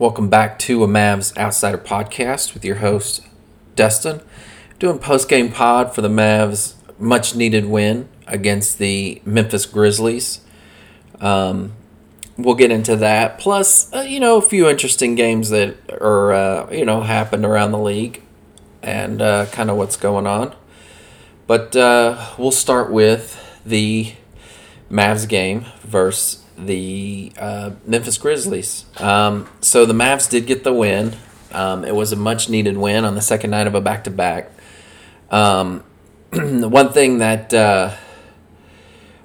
Welcome back to a Mavs Outsider podcast with your host, Dustin. Doing post game pod for the Mavs' much needed win against the Memphis Grizzlies. Um, we'll get into that. Plus, uh, you know, a few interesting games that are, uh, you know, happened around the league and uh, kind of what's going on. But uh, we'll start with the Mavs game versus the uh, Memphis Grizzlies. Um, so the Mavs did get the win. Um, it was a much needed win on the second night of a back to back. One thing that uh,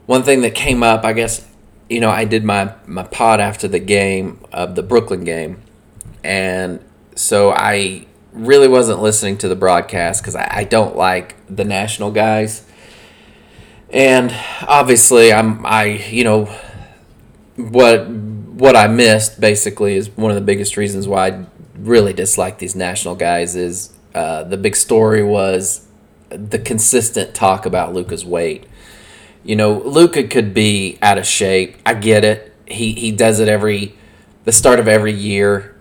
one thing that came up, I guess, you know, I did my my pod after the game of the Brooklyn game, and so I really wasn't listening to the broadcast because I, I don't like the national guys and obviously i'm i you know what what i missed basically is one of the biggest reasons why i really dislike these national guys is uh, the big story was the consistent talk about luka's weight you know luka could be out of shape i get it he he does it every the start of every year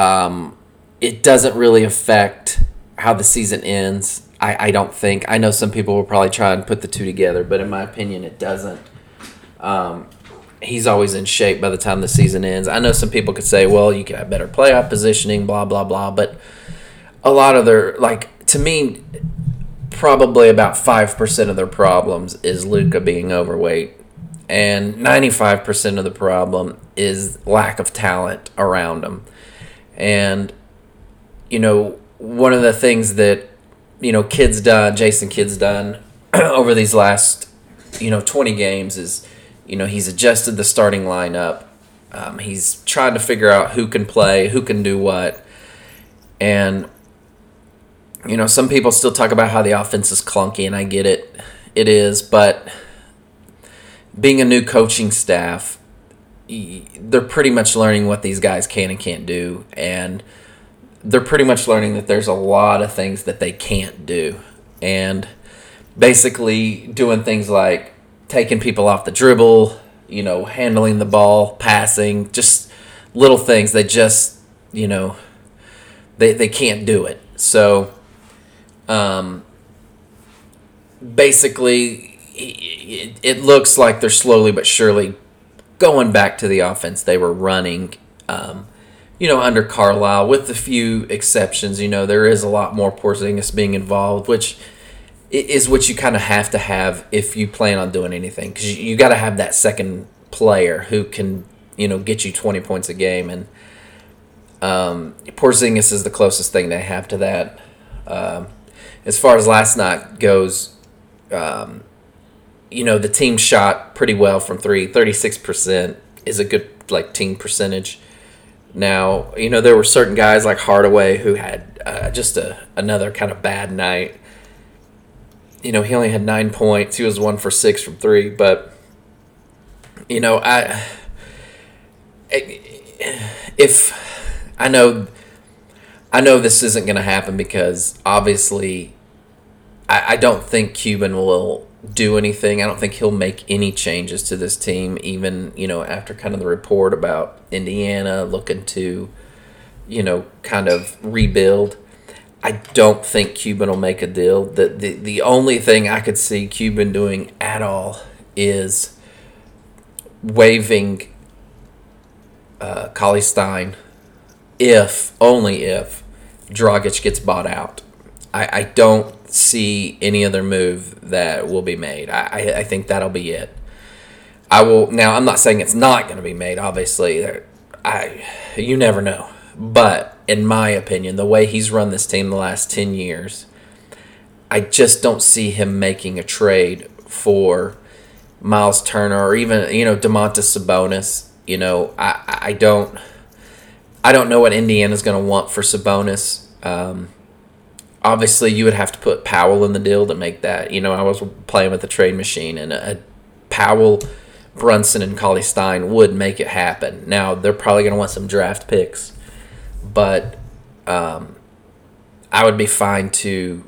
um, it doesn't really affect how the season ends. I, I don't think. I know some people will probably try and put the two together, but in my opinion, it doesn't. Um, he's always in shape by the time the season ends. I know some people could say, well, you could have better playoff positioning, blah, blah, blah. But a lot of their, like, to me, probably about 5% of their problems is Luka being overweight. And 95% of the problem is lack of talent around him. And you know, one of the things that, you know, Kidd's done, Jason Kidd's done over these last, you know, 20 games is, you know, he's adjusted the starting lineup. Um, he's trying to figure out who can play, who can do what. And, you know, some people still talk about how the offense is clunky, and I get it. It is, but being a new coaching staff, they're pretty much learning what these guys can and can't do. And, they're pretty much learning that there's a lot of things that they can't do. And basically doing things like taking people off the dribble, you know, handling the ball, passing, just little things they just, you know, they, they can't do it. So um, basically it, it looks like they're slowly but surely going back to the offense they were running um, you know, under Carlisle, with a few exceptions, you know, there is a lot more Porzingis being involved, which is what you kind of have to have if you plan on doing anything, because you, you got to have that second player who can, you know, get you 20 points a game. And um, Porzingis is the closest thing they have to that. Um, as far as last night goes, um, you know, the team shot pretty well from three. 36% is a good, like, team percentage. Now, you know, there were certain guys like Hardaway who had uh, just a another kind of bad night. You know, he only had nine points. He was one for six from three, but you know, I if I know I know this isn't going to happen because obviously I, I don't think Cuban will do anything. I don't think he'll make any changes to this team, even you know after kind of the report about Indiana looking to, you know, kind of rebuild. I don't think Cuban will make a deal. The the the only thing I could see Cuban doing at all is waiving uh, Cauley Stein if only if Dragic gets bought out. I, I don't see any other move that will be made. I, I, I think that'll be it. I will now. I'm not saying it's not going to be made. Obviously, I you never know. But in my opinion, the way he's run this team the last ten years, I just don't see him making a trade for Miles Turner or even you know Domantas Sabonis. You know, I I don't I don't know what Indiana's going to want for Sabonis. Um, obviously you would have to put Powell in the deal to make that. You know, I was playing with the trade machine, and a, Powell, Brunson, and Cauley Stein would make it happen. Now they're probably going to want some draft picks, but um, I would be fine to.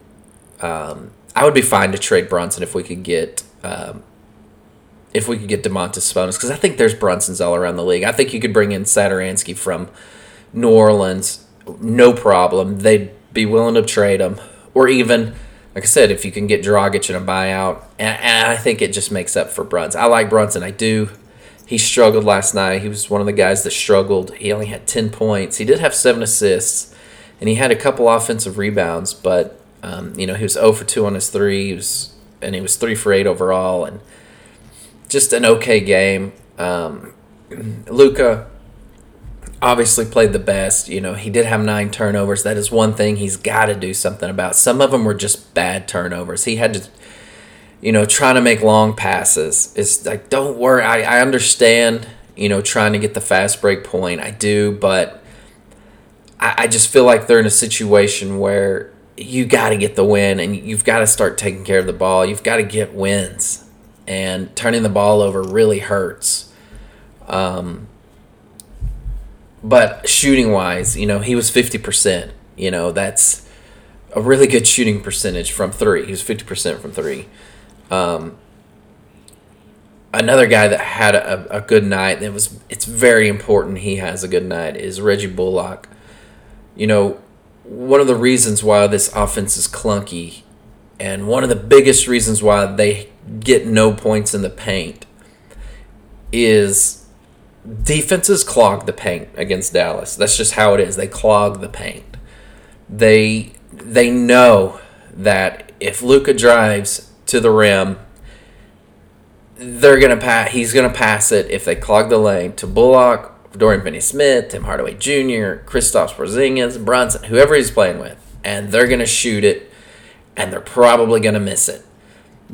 Um, I would be fine to trade Brunson if we could get. Um, if we could get Domantas Sabonis, because I think there's Brunsons all around the league. I think you could bring in Satoransky from New Orleans, no problem. They'd be willing to trade him, or even, like I said, if you can get Dragic in a buyout, and, and I think it just makes up for Brunson. I like Brunson, I do. He struggled last night. He was one of the guys that struggled. He only had ten points. He did have seven assists, and he had a couple offensive rebounds, but um, you know he was 0 for 2 on his three. He was, and he was three for eight overall, and just an okay game. Um, Luka obviously played the best. You know, he did have nine turnovers. That is one thing he's got to do something about. Some of them were just bad turnovers. He had to, you know, trying to make long passes. It's like, don't worry. I, I understand, you know, trying to get the fast break point. I do, but I, I just feel like they're in a situation where you got to get the win and you've got to start taking care of the ball. You've got to get wins. And turning the ball over really hurts. Um, but shooting wise, you know, he was 50%. You know, that's a really good shooting percentage from three. He was 50% from three. Um, another guy that had a, a good night that was it's very important he has a good night is Reggie Bullock. You know, one of the reasons why this offense is clunky and one of the biggest reasons why they get no points in the paint is defenses clog the paint against Dallas. That's just how it is. They clog the paint. They they know that if Luka drives to the rim, they're gonna pass. He's gonna pass it if they clog the lane to Bullock, Dorian Finney-Smith, Tim Hardaway Jr., Kristaps Porzingis, Brunson, whoever he's playing with, and they're gonna shoot it, and they're probably gonna miss it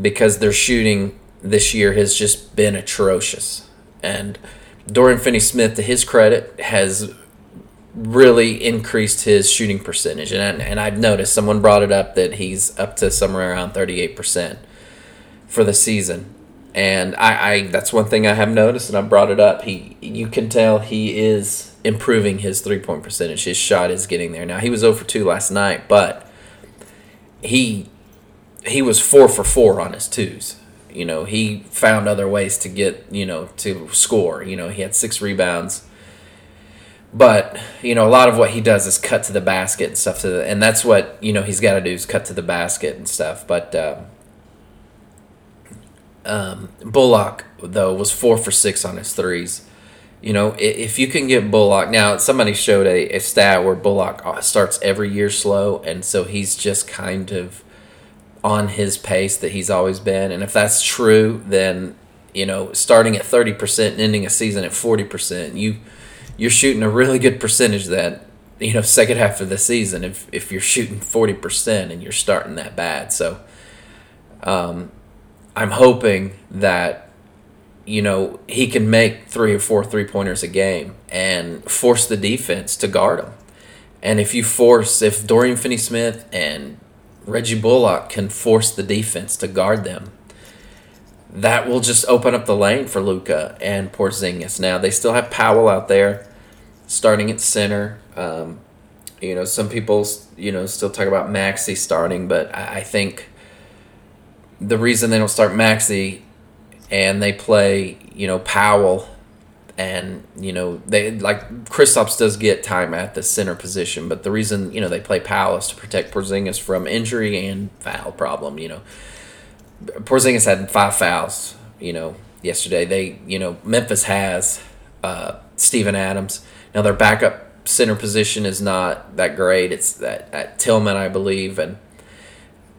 because their shooting this year has just been atrocious and Dorian Finney Smith, to his credit, has really increased his shooting percentage. And, and I've noticed someone brought it up that he's up to somewhere around 38% for the season. And I, I that's one thing I have noticed, and I brought it up. He, you can tell he is improving his three point percentage. His shot is getting there. Now he was 0 for 2 last night, but he he was four for four on his twos. You know, he found other ways to get, you know, to score. You know, he had six rebounds. But, you know, a lot of what he does is cut to the basket and stuff. To the, and that's what, you know, he's got to do is cut to the basket and stuff. But um, um, Bullock, though, was four for six on his threes. You know, if you can get Bullock now, somebody showed a, a stat where Bullock uh, starts every year slow, and so he's just kind of on his pace that he's always been. And if that's true, then you know, starting at thirty percent and ending a season at forty percent, you you're shooting a really good percentage that you know second half of the season if if you're shooting forty percent and you're starting that bad. So, um, I'm hoping that you know he can make three or four three pointers a game and force the defense to guard him. And if you force, if Dorian Finney Smith and Reggie Bullock can force the defense to guard them. That will just open up the lane for Luka and Porzingis. Now they still have Powell out there, starting at center. Um, you know, some people you know still talk about Maxi starting, but I, I think the reason they don't start Maxi and they play you know Powell and you know they like Kristaps does get time at the center position, but the reason you know they play Powell is to protect Porzingis from injury and foul problem. You know, Porzingis had five fouls. You know, yesterday they you know Memphis has uh, Steven Adams. Now their backup center position is not that great. It's that at Tillman, I believe, and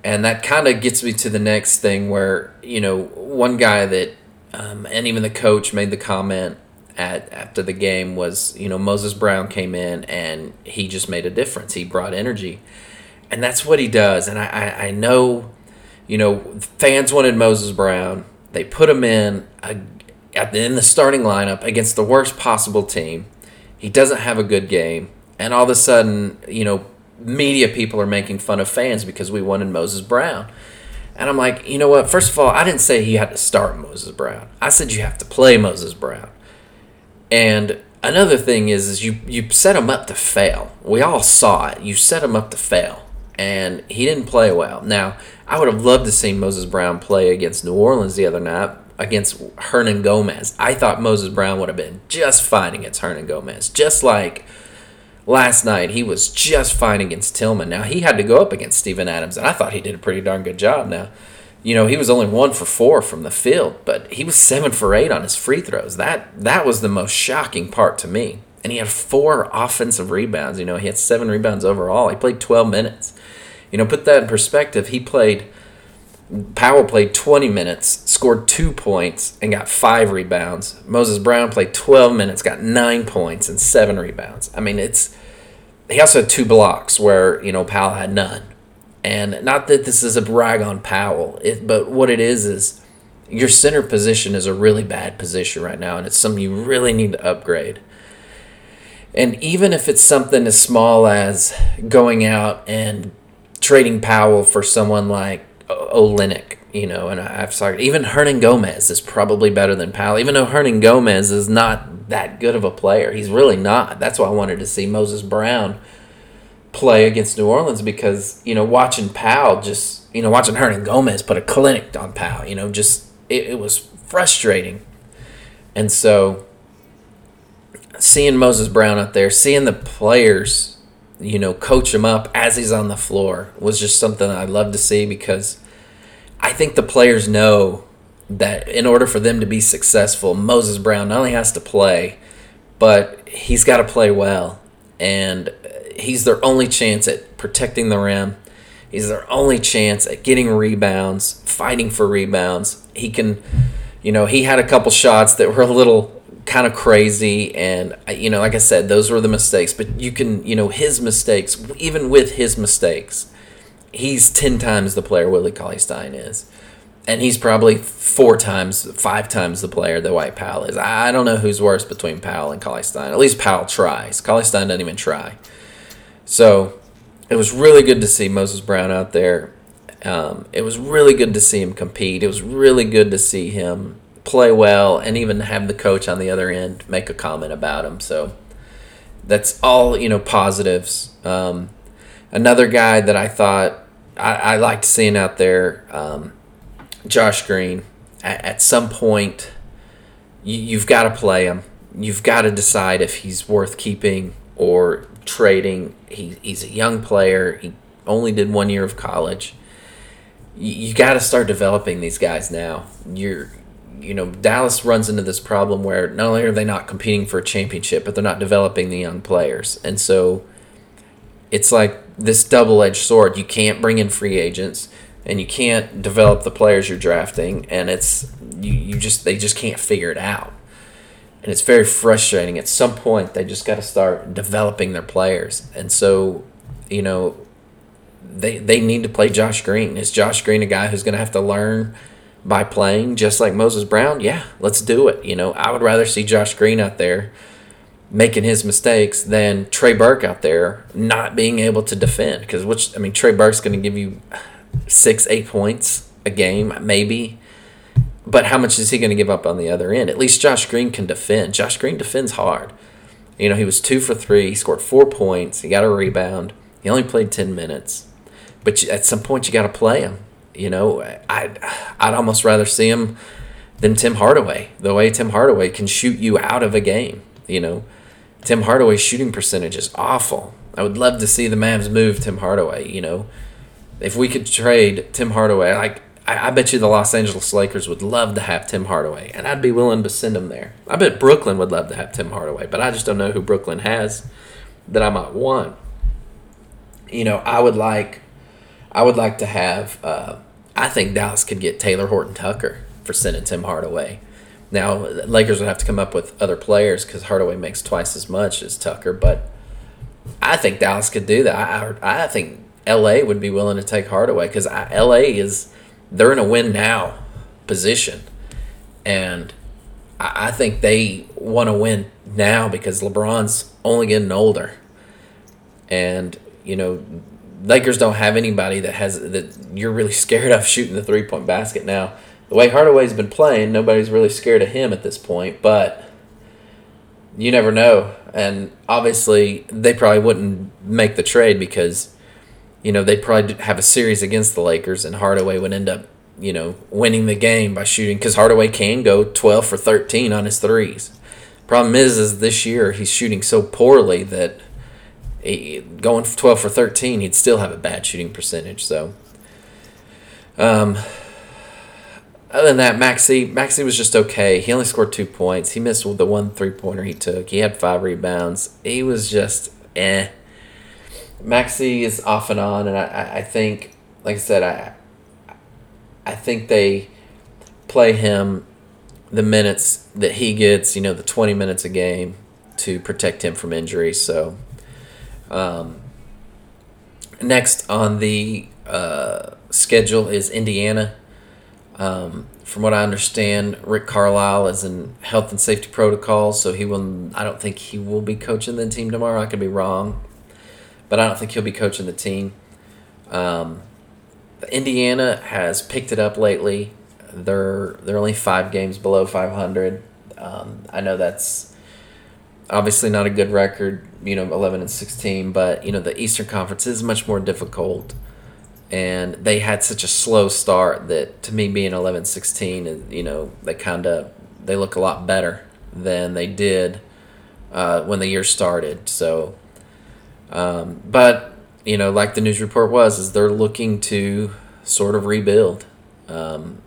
and that kind of gets me to the next thing where you know one guy that um, and even the coach made the comment at after the game was you know Moses Brown came in and he just made a difference. He brought energy, and that's what he does. And I I, I know, you know, fans wanted Moses Brown. They put him in a, at the, in the starting lineup against the worst possible team. He doesn't have a good game, and all of a sudden, you know, media people are making fun of fans because we wanted Moses Brown. And I'm like, you know what? First of all, I didn't say he had to start Moses Brown. I said you have to play Moses Brown. And another thing is, is you you set him up to fail. We all saw it. You set him up to fail, and he didn't play well. Now, I would have loved to see Moses Brown play against New Orleans the other night against Hernangomez. I thought Moses Brown would have been just fine against Hernangomez, just like last night he was just fine against Tillman. Now he had to go up against Steven Adams, and I thought he did a pretty darn good job. Now, you know, he was only one for four from the field, but he was seven for eight on his free throws. That that was the most shocking part to me. And he had four offensive rebounds. You know, he had seven rebounds overall. He played 12 minutes. You know, put that in perspective. He played Powell played 20 minutes, scored two points, and got five rebounds. Moses Brown played 12 minutes, got nine points and seven rebounds. I mean, it's he also had two blocks where you know Powell had none. And not that this is a brag on Powell, it, but what it is is your center position is a really bad position right now, and it's something you really need to upgrade. And even if it's something as small as going out and trading Powell for someone like Olynyk, you know, and I've started even Hernangomez is probably better than Powell, even though Hernangomez is not that good of a player. He's really not. That's why I wanted to see Moses Brown play against New Orleans because you know watching Powell just you know watching Hernan Gomez put a clinic on Powell, you know, just it, it was frustrating, and so seeing Moses Brown out there, seeing the players you know, coach him up as he's on the floor was just something I'd love to see because I think the players know that in order for them to be successful, Moses Brown not only has to play, but he's got to play well. And he's their only chance at protecting the rim. He's their only chance at getting rebounds, fighting for rebounds. He can, you know, he had a couple shots that were a little kind of crazy and you know like i said those were the mistakes but you can you know his mistakes even with his mistakes he's 10 times the player willie cauley-stein is. And he's probably four times five times the player that dwight powell is. I don't know who's worse between powell and cauley-stein. At least powell tries. Cauley-stein doesn't even try. So it was really good to see moses brown out there. Um, it was really good to see him compete. It was really good to see him play well and even have the coach on the other end make a comment about him. So that's all, you know, positives. Um, another guy that I thought I, I liked seeing out there, um, Josh Green. At, at some point, you, you've got to play him. You've got to decide if he's worth keeping or trading. He, he's a young player. He only did one year of college. You, you got to start developing these guys now. You're you know, Dallas runs into this problem where not only are they not competing for a championship, but they're not developing the young players. And so it's like this double edged sword. You can't bring in free agents and you can't develop the players you're drafting and it's you, you just they just can't figure it out. And it's very frustrating. At some point they just gotta start developing their players. And so, you know, they they need to play Josh Green. Is Josh Green a guy who's gonna have to learn by playing just like Moses Brown, yeah, let's do it. You know, I would rather see Josh Green out there making his mistakes than Trey Burke out there not being able to defend. Because which I mean, Trey Burke's going to give you six, eight points a game, maybe. But how much is he going to give up on the other end? At least Josh Green can defend. Josh Green defends hard. You know, he was two for three. He scored four points. He got a rebound. He only played ten minutes. But at some point, you got to play him. You know, I'd, I'd almost rather see him than Tim Hardaway. The way Tim Hardaway can shoot you out of a game. You know, Tim Hardaway's shooting percentage is awful. I would love to see the Mavs move Tim Hardaway. You know, if we could trade Tim Hardaway, like I, I, bet you the Los Angeles Lakers would love to have Tim Hardaway, and I'd be willing to send him there. I bet Brooklyn would love to have Tim Hardaway, but I just don't know who Brooklyn has that I might want. You know, I would like, I would like to have. Uh, I think Dallas could get Talen Horton Tucker for sending Tim Hardaway. Now, Lakers would have to come up with other players because Hardaway makes twice as much as Tucker, but I think Dallas could do that. I, I think LA would be willing to take Hardaway because LA is they're in a win now position, and I, I think they want to win now because LeBron's only getting older, and you know Lakers don't have anybody that has that you're really scared of shooting the three point basket now. The way Hardaway's been playing, nobody's really scared of him at this point, but you never know. And obviously, they probably wouldn't make the trade because you know they'd probably have a series against the Lakers, and Hardaway would end up you know winning the game by shooting because Hardaway can go twelve for thirteen on his threes. Problem is, is this year he's shooting so poorly that he, going 12 for 13, he'd still have a bad shooting percentage. So, um, other than that, Maxi Maxi was just okay. He only scored two points. He missed the one three pointer he took. He had five rebounds. He was just eh. Maxi is off and on, and I, I think, like I said, I I think they play him the minutes that he gets. You know, the twenty minutes a game to protect him from injury. So, um, next on the uh, schedule is Indiana. Um, from what I understand, Rick Carlisle is in health and safety protocols, so he will. I don't think he will be coaching the team tomorrow. I could be wrong, but I don't think he'll be coaching the team. Um, Indiana has picked it up lately. They're they're only five games below five hundred. Um, I know that's obviously not a good record. You know, eleven and sixteen, but you know the Eastern Conference is much more difficult and they had such a slow start that to me being 11 16 you know they kind of they look a lot better than they did uh, when the year started. So um, but you know like the news report was is they're looking to sort of rebuild. Um,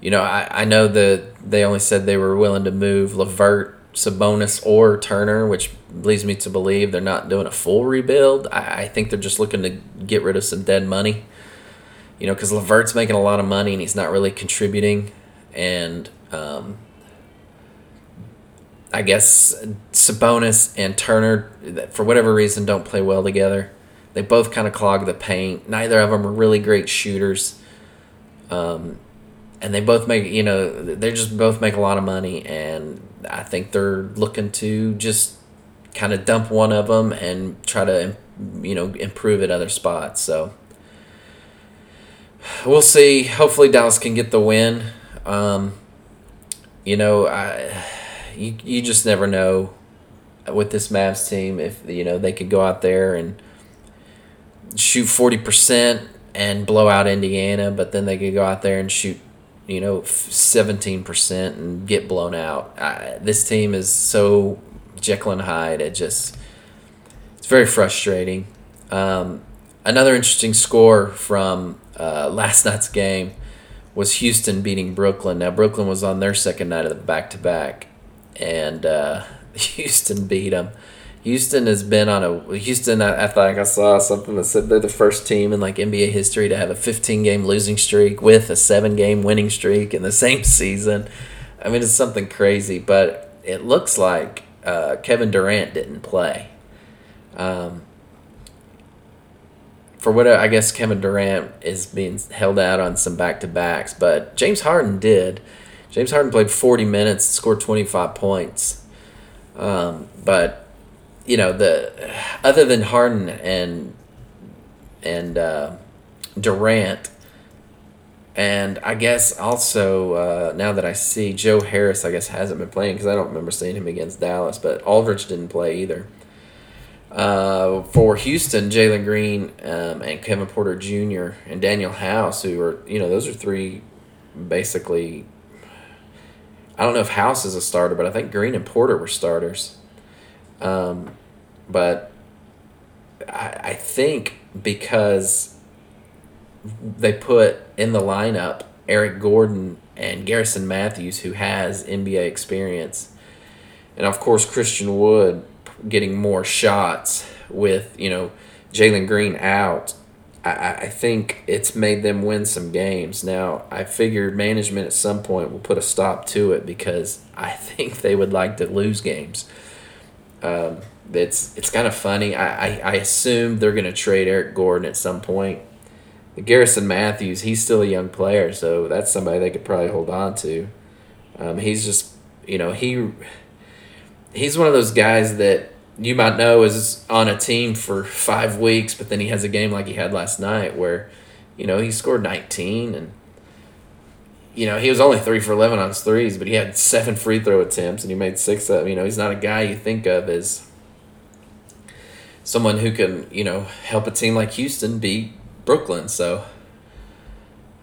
you know I, I know that they only said they were willing to move LeVert Sabonis or Turner, which leads me to believe they're not doing a full rebuild. I, I think they're just looking to get rid of some dead money. You know, because LeVert's making a lot of money and he's not really contributing. And um, I guess Sabonis and Turner, for whatever reason, don't play well together. They both kind of clog the paint. Neither of them are really great shooters. Um, and they both make, you know, they just both make a lot of money. And I think they're looking to just kind of dump one of them and try to you know improve at other spots. So we'll see. Hopefully Dallas can get the win. Um, you know, I you you just never know with this Mavs team if you know they could go out there and shoot forty percent and blow out Indiana, but then they could go out there and shoot you know, 17% and get blown out. I, this team is so Jekyll and Hyde. It just, it's very frustrating. Um, another interesting score from uh, last night's game was Houston beating Brooklyn. Now, Brooklyn was on their second night of the back to back, and uh, Houston beat them Houston has been on a Houston. I, I thought I saw something that said they're the first team in like NBA history to have a 15 game losing streak with a seven game winning streak in the same season. I mean, it's something crazy, but it looks like uh, Kevin Durant didn't play. Um, for what I guess Kevin Durant is being held out on some back to backs, but James Harden did. James Harden played 40 minutes, scored 25 points. Um, but you know the other than Harden and and uh, Durant, and I guess also uh, now that I see Joe Harris, I guess hasn't been playing because I don't remember seeing him against Dallas, but Aldridge didn't play either. Uh, for Houston, Jalen Green um, and Kevin Porter Jr. and Danuel House, who are you know those are three basically. I don't know if House is a starter, but I think Green and Porter were starters. Um, but I, I think because they put in the lineup Eric Gordon and Garrison Matthews, who has NBA experience, and of course Christian Wood getting more shots with you know Jalen Green out. I, I think it's made them win some games. Now I figured management at some point will put a stop to it because I think they would like to lose games. Um, it's it's kind of funny. I, I, I assume they're going to trade Eric Gordon at some point. Garrison Matthews, he's still a young player, so that's somebody they could probably hold on to. Um, he's just, you know, he he's one of those guys that you might know is on a team for five weeks, but then he has a game like he had last night where, you know, he scored 19 and, you know, he was only three for 11 on his threes, but he had seven free throw attempts and he made six of them. You know, he's not a guy you think of as someone who can you know help a team like Houston beat Brooklyn. So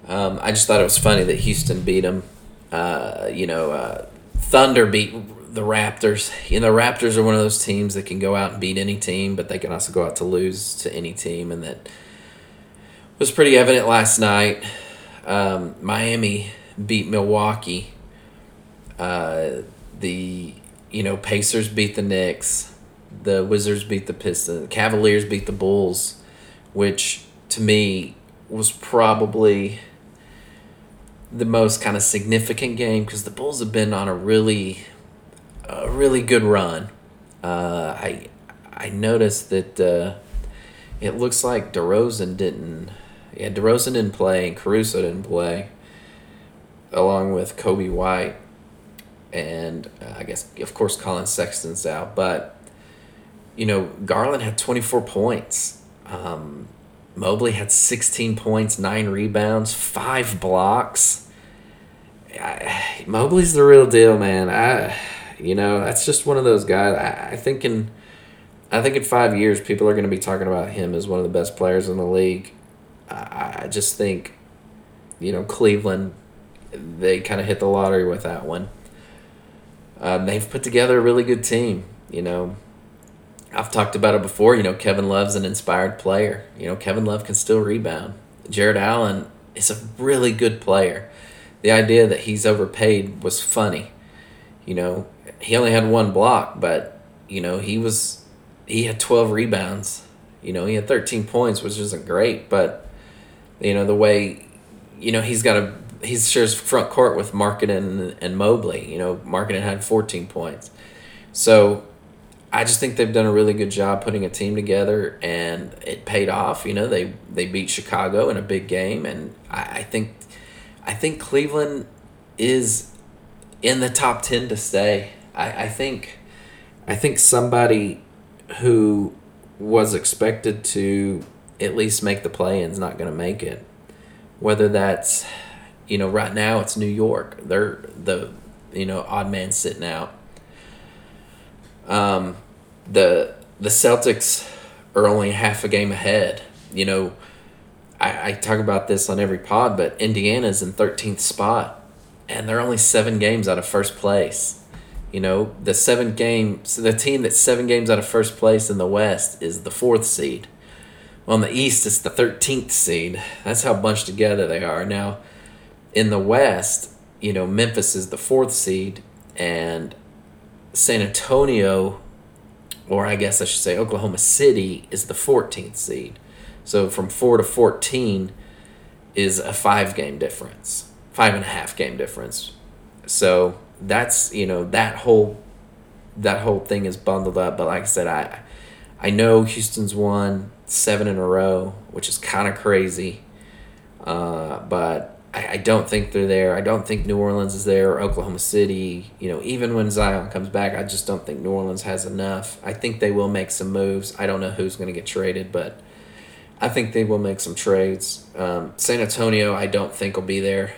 um, I just thought it was funny that Houston beat him. Uh, you know, uh, Thunder beat the Raptors. You know, the Raptors are one of those teams that can go out and beat any team, but they can also go out to lose to any team, and that was pretty evident last night. Um, Miami beat Milwaukee. Uh, the you know Pacers beat the Knicks. The Wizards beat the Pistons. The Cavaliers beat the Bulls, which to me was probably the most kind of significant game because the Bulls have been on a really, a really good run. Uh, I I noticed that uh, it looks like DeRozan didn't. Yeah, DeRozan didn't play and Caruso didn't play, along with Coby White, and uh, I guess of course Collin Sexton's out, but you know Garland had twenty four points. Um, Mobley had 16 points, nine rebounds, five blocks. I, Mobley's the real deal, man. I, you know, that's just one of those guys. I, I think in, I think in five years, people are going to be talking about him as one of the best players in the league. I, I just think, you know, Cleveland, they kind of hit the lottery with that one. Um, they've put together a really good team. You know, I've talked about it before. You know, Kevin Love's an inspired player. You know, Kevin Love can still rebound. Jarrett Allen is a really good player. The idea that he's overpaid was funny. You know, he only had one block, but you know he was he had twelve rebounds. You know, he had thirteen points, which isn't great, but you know the way you know he's got a he shares front court with Markkanen and, Mobley. You know, Markkanen had fourteen points, so I just think they've done a really good job putting a team together, and it paid off. You know, they they beat Chicago in a big game, and I, I think I think Cleveland is in the top ten to stay. I, I think I think somebody who was expected to at least make the play in is not going to make it. Whether that's you know right now it's New York, they're the you know odd man sitting out um, the the Celtics are only half a game ahead. You know, I, I talk about this on every pod, but Indiana's in thirteenth spot, and they're only seven games out of first place. You know, the seven game so the team that's seven games out of first place in the West is the fourth seed. In the East, it's the thirteenth seed. That's how bunched together they are now. In the West, you know, Memphis is the fourth seed, and San Antonio, or I guess I should say Oklahoma City, is the 14th seed. So from 4 to 14 is a five game difference, five and a half game difference. So that's, you know, that whole that whole thing is bundled up. But like I said, I I know Houston's won seven in a row, which is kind of crazy. Uh, but I, I don't think they're there. I don't think New Orleans is there or Oklahoma City. You know, even when Zion comes back, I just don't think New Orleans has enough. I think they will make some moves. I don't know who's going to get traded, but I think they will make some trades. Um, San Antonio, I don't think will be there.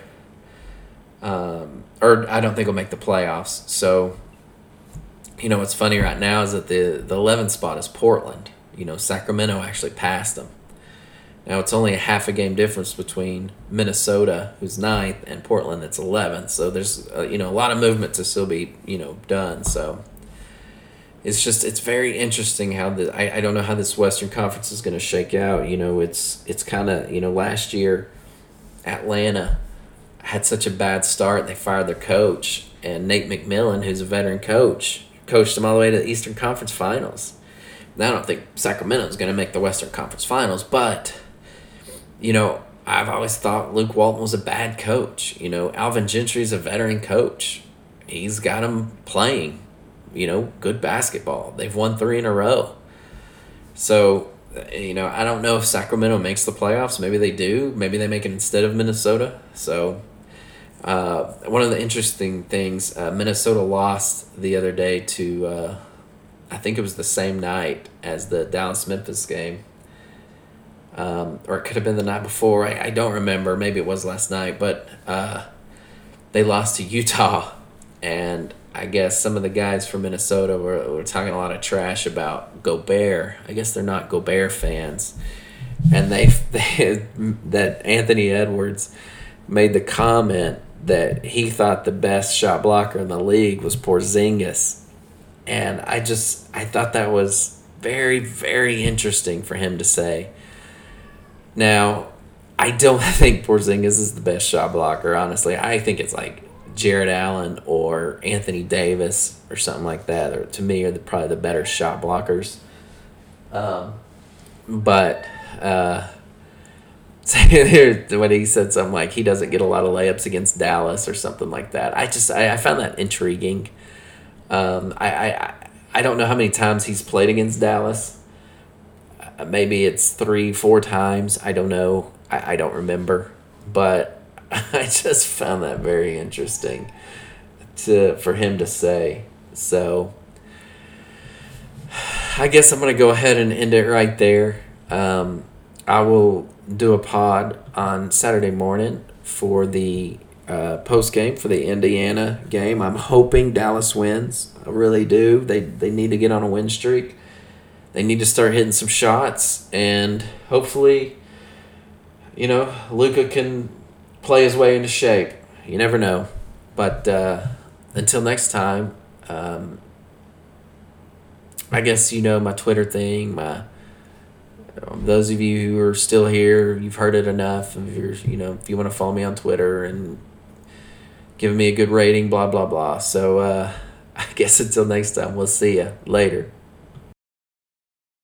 Um, or I don't think will make the playoffs. So, you know, what's funny right now is that the the 11th spot is Portland. You know, Sacramento actually passed them. Now it's only a half a game difference between Minnesota, who's ninth, and Portland, that's eleventh. So there's uh, you know a lot of movement to still be you know done. So it's just it's very interesting how the I, I don't know how this Western Conference is going to shake out. You know it's it's kind of you know last year Atlanta had such a bad start they fired their coach and Nate McMillan, who's a veteran coach, coached them all the way to the Eastern Conference Finals. Now I don't think Sacramento is going to make the Western Conference Finals, but you know, I've always thought Luke Walton was a bad coach. You know, Alvin Gentry's a veteran coach. He's got them playing, you know, good basketball. They've won three in a row. So, you know, I don't know if Sacramento makes the playoffs. Maybe they do. Maybe they make it instead of Minnesota. So, uh, one of the interesting things, uh, Minnesota lost the other day to, uh, I think it was the same night as the Dallas Memphis game um, or it could have been the night before. I, I don't remember. Maybe it was last night, but uh, they lost to Utah, and I guess some of the guys from Minnesota were, were talking a lot of trash about Gobert. I guess they're not Gobert fans, and they, they that Anthony Edwards made the comment that he thought the best shot blocker in the league was Porzingis, and I just I thought that was very very interesting for him to say. Now, I don't think Porzingis is the best shot blocker. Honestly, I think it's like Jarrett Allen or Anthony Davis or something like that. Or to me, are the, probably the better shot blockers. Um, but uh, when he said something like he doesn't get a lot of layups against Dallas or something like that, I just I, I found that intriguing. Um, I, I I don't know how many times he's played against Dallas. Uh, maybe it's three, four times. I don't know. I, I don't remember, but I just found that very interesting to for him to say. So I guess I'm gonna go ahead and end it right there. Um, I will do a pod on Saturday morning for the uh, post game for the Indiana game. I'm hoping Dallas wins. I really do. They they need to get on a win streak. They need to start hitting some shots, and hopefully, you know, Luka can play his way into shape. You never know. But uh, until next time, um, I guess you know my Twitter thing. My um, those of you who are still here, you've heard it enough. If you're, you know, if you want to follow me on Twitter and give me a good rating, blah blah blah. So uh, I guess until next time, we'll see you later.